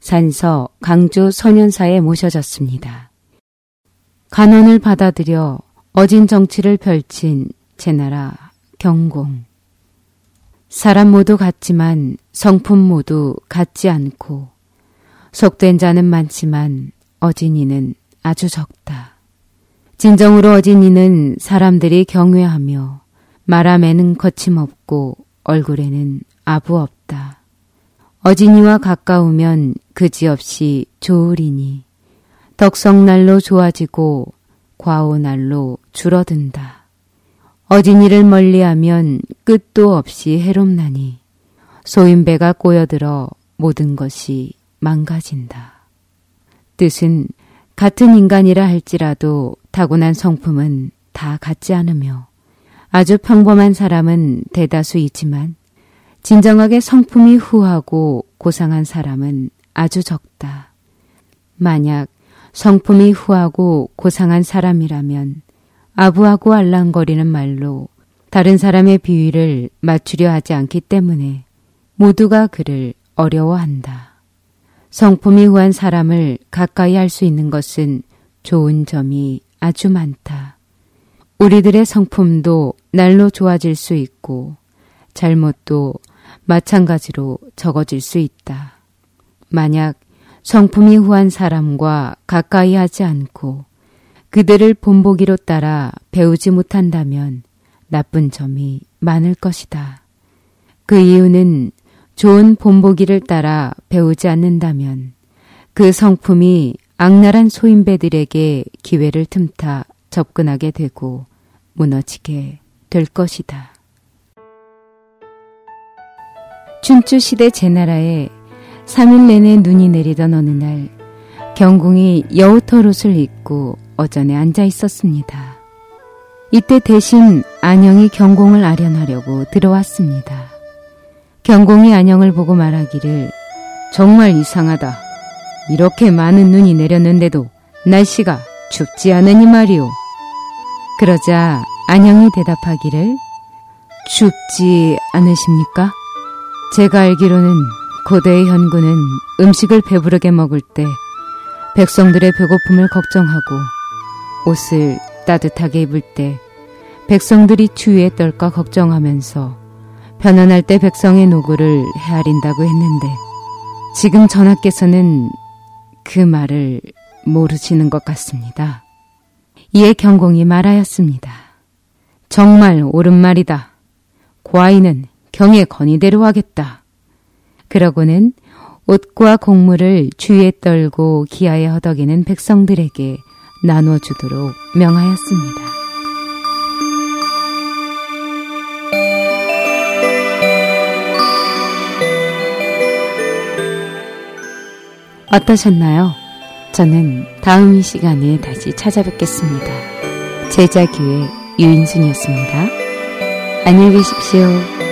산서 강주 소년사에 모셔졌습니다. 간원을 받아들여 어진 정치를 펼친 제 나라 경공. 사람 모두 같지만 성품 모두 같지 않고 속된 자는 많지만 어진이는 아주 적다. 진정으로 어진이는 사람들이 경외하며 말함에는 거침없고 얼굴에는 아부 없다. 어진이와 가까우면 그지없이 좋으리니 덕성날로 좋아지고 과오날로 줄어든다. 어진이를 멀리하면 끝도 없이 해롭나니 소인배가 꼬여들어 모든 것이 망가진다. 뜻은 같은 인간이라 할지라도 타고난 성품은 다 같지 않으며 아주 평범한 사람은 대다수 있지만 진정하게 성품이 후하고 고상한 사람은 아주 적다. 만약 성품이 후하고 고상한 사람이라면 아부하고 알랑거리는 말로 다른 사람의 비위를 맞추려 하지 않기 때문에 모두가 그를 어려워한다. 성품이 후한 사람을 가까이 할 수 있는 것은 좋은 점이 아주 많다. 우리들의 성품도 날로 좋아질 수 있고 잘못도 마찬가지로 적어질 수 있다. 만약 성품이 후한 사람과 가까이 하지 않고 그들을 본보기로 따라 배우지 못한다면 나쁜 점이 많을 것이다. 그 이유는 좋은 본보기를 따라 배우지 않는다면 그 성품이 악랄한 소인배들에게 기회를 틈타 접근하게 되고 무너지게 될 것이다. 춘추시대 제나라에 3일 내내 눈이 내리던 어느 날 경궁이 여우털옷을 입고 어전에 앉아 있었습니다. 이때 대신 안영이 경공을 아련하려고 들어왔습니다. 경공이 안영을 보고 말하기를 정말 이상하다. 이렇게 많은 눈이 내렸는데도 날씨가 춥지 않으니 말이오. 그러자 안영이 대답하기를 춥지 않으십니까? 제가 알기로는 고대의 현군은 음식을 배부르게 먹을 때 백성들의 배고픔을 걱정하고 옷을 따뜻하게 입을 때 백성들이 추위에 떨까 걱정하면서 편안할 때 백성의 노고를 헤아린다고 했는데 지금 전하께서는 그 말을 모르시는 것 같습니다. 이에 경공이 말하였습니다. 정말 옳은 말이다. 과인은 경의 건의대로 하겠다. 그러고는 옷과 곡물을 주위에 떨고 기아에 허덕이는 백성들에게 나눠주도록 명하였습니다. 어떠셨나요? 저는 다음 시간에 다시 찾아뵙겠습니다. 제자교의 유인순이었습니다. 안녕히 계십시오.